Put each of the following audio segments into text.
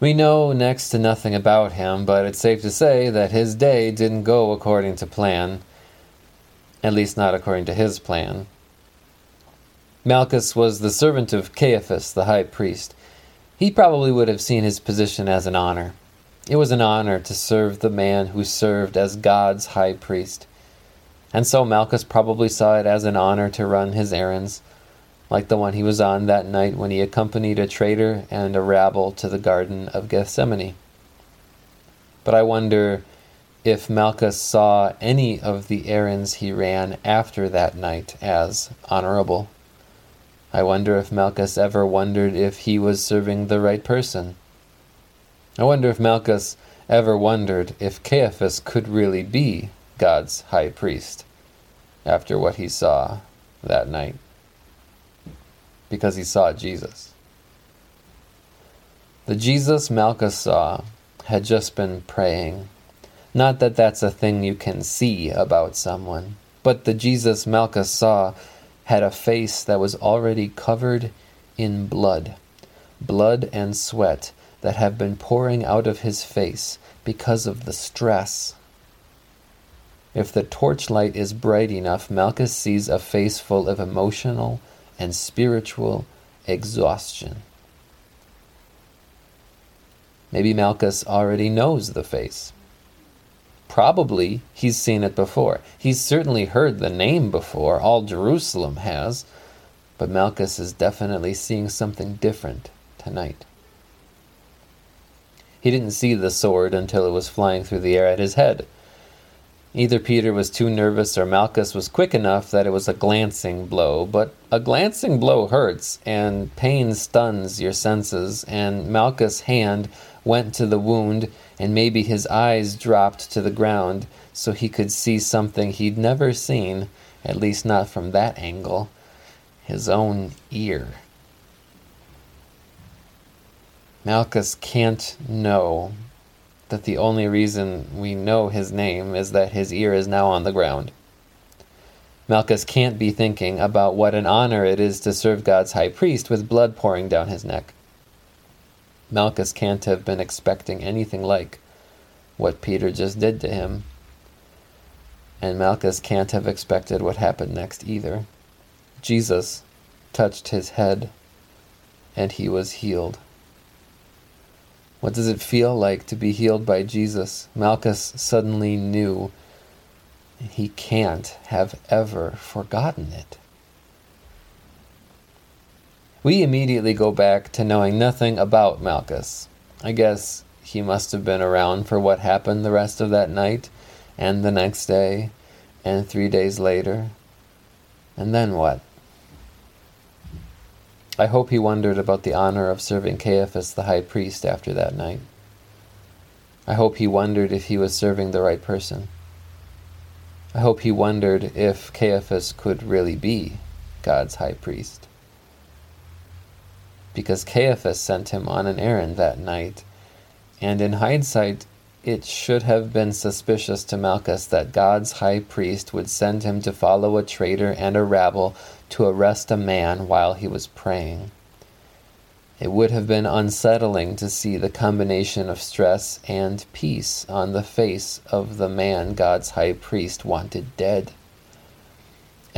We know next to nothing about him, but it's safe to say that his day didn't go according to plan, at least not according to his plan. Malchus was the servant of Caiaphas, the high priest. He probably would have seen his position as an honor. It was an honor to serve the man who served as God's high priest. And so Malchus probably saw it as an honor to run his errands, like the one he was on that night when he accompanied a traitor and a rabble to the Garden of Gethsemane. But I wonder if Malchus saw any of the errands he ran after that night as honorable. I wonder if Malchus ever wondered if he was serving the right person. I wonder if Malchus ever wondered if Caiaphas could really be God's high priest after what he saw that night. Because he saw Jesus. The Jesus Malchus saw had just been praying. Not that that's a thing you can see about someone, but the Jesus Malchus saw had a face that was already covered in blood, blood and sweat that have been pouring out of his face because of the stress. If the torchlight is bright enough, Malchus sees a face full of emotional and spiritual exhaustion. Maybe Malchus already knows the face. Probably he's seen it before. He's certainly heard the name before, all Jerusalem has, but Malchus is definitely seeing something different tonight. He didn't see the sword until it was flying through the air at his head. Either Peter was too nervous or Malchus was quick enough that it was a glancing blow, but a glancing blow hurts, and pain stuns your senses, and Malchus' hand went to the wound and maybe his eyes dropped to the ground so he could see something he'd never seen, at least not from that angle his own ear. Malchus can't know that the only reason we know his name is that his ear is now on the ground. Malchus can't be thinking about what an honor it is to serve God's high priest with blood pouring down his neck. Malchus can't have been expecting anything like what Peter just did to him. And Malchus can't have expected what happened next either. Jesus touched his head, and he was healed. What does it feel like to be healed by Jesus? Malchus suddenly knew he can't have ever forgotten it. We immediately go back to knowing nothing about Malchus. I guess he must have been around for what happened the rest of that night, and the next day, and three days later. And then what? I hope he wondered about the honor of serving Caiaphas the high priest after that night. I hope he wondered if he was serving the right person. I hope he wondered if Caiaphas could really be God's high priest because Caiaphas sent him on an errand that night. And in hindsight, it should have been suspicious to Malchus that God's high priest would send him to follow a traitor and a rabble to arrest a man while he was praying. It would have been unsettling to see the combination of stress and peace on the face of the man God's high priest wanted dead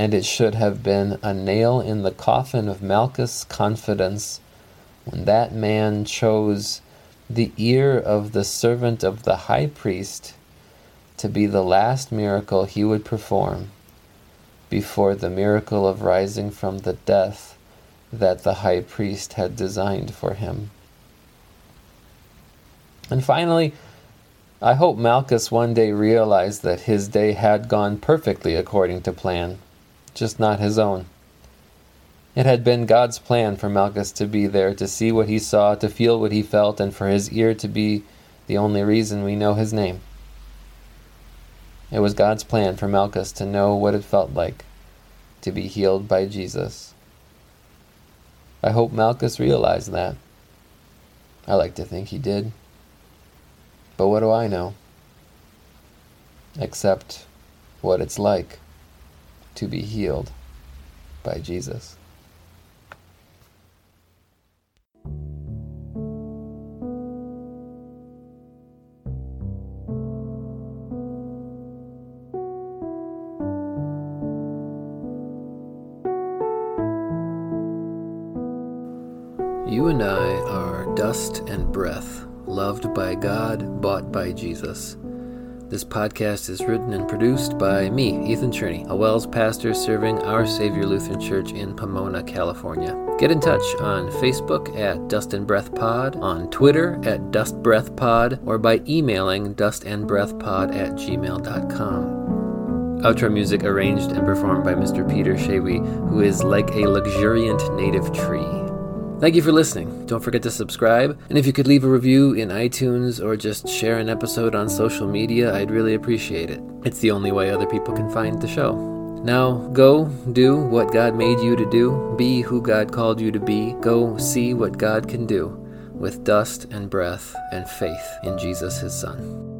and it should have been a nail in the coffin of Malchus' confidence when that man chose the ear of the servant of the high priest to be the last miracle he would perform before the miracle of rising from the death that the high priest had designed for him. And finally, I hope Malchus one day realized that his day had gone perfectly according to plan, just not his own. It had been God's plan for Malchus to be there, to see what he saw, to feel what he felt, and for his ear to be the only reason we know his name. It was God's plan for Malchus to know what it felt like to be healed by Jesus. I hope Malchus realized that. I like to think he did. But what do I know? Except what it's like to be healed by Jesus. You and I are dust and breath, loved by God, bought by Jesus. This podcast is written and produced by me, Ethan Cherney, a WELS pastor serving Our Savior Lutheran Church in Pomona, California. Get in touch on Facebook at Dust and Breath Pod, on Twitter at Dust Breath Pod, or by emailing dustandbreathpod at gmail.com. Outro music arranged and performed by Mr. Peter Shawy, who is like a luxuriant native tree. Thank you for listening. Don't forget to subscribe. And if you could leave a review in iTunes or just share an episode on social media, I'd really appreciate it. It's the only way other people can find the show. Now, go do what God made you to do. Be who God called you to be. Go see what God can do with dust and breath and faith in Jesus, his Son.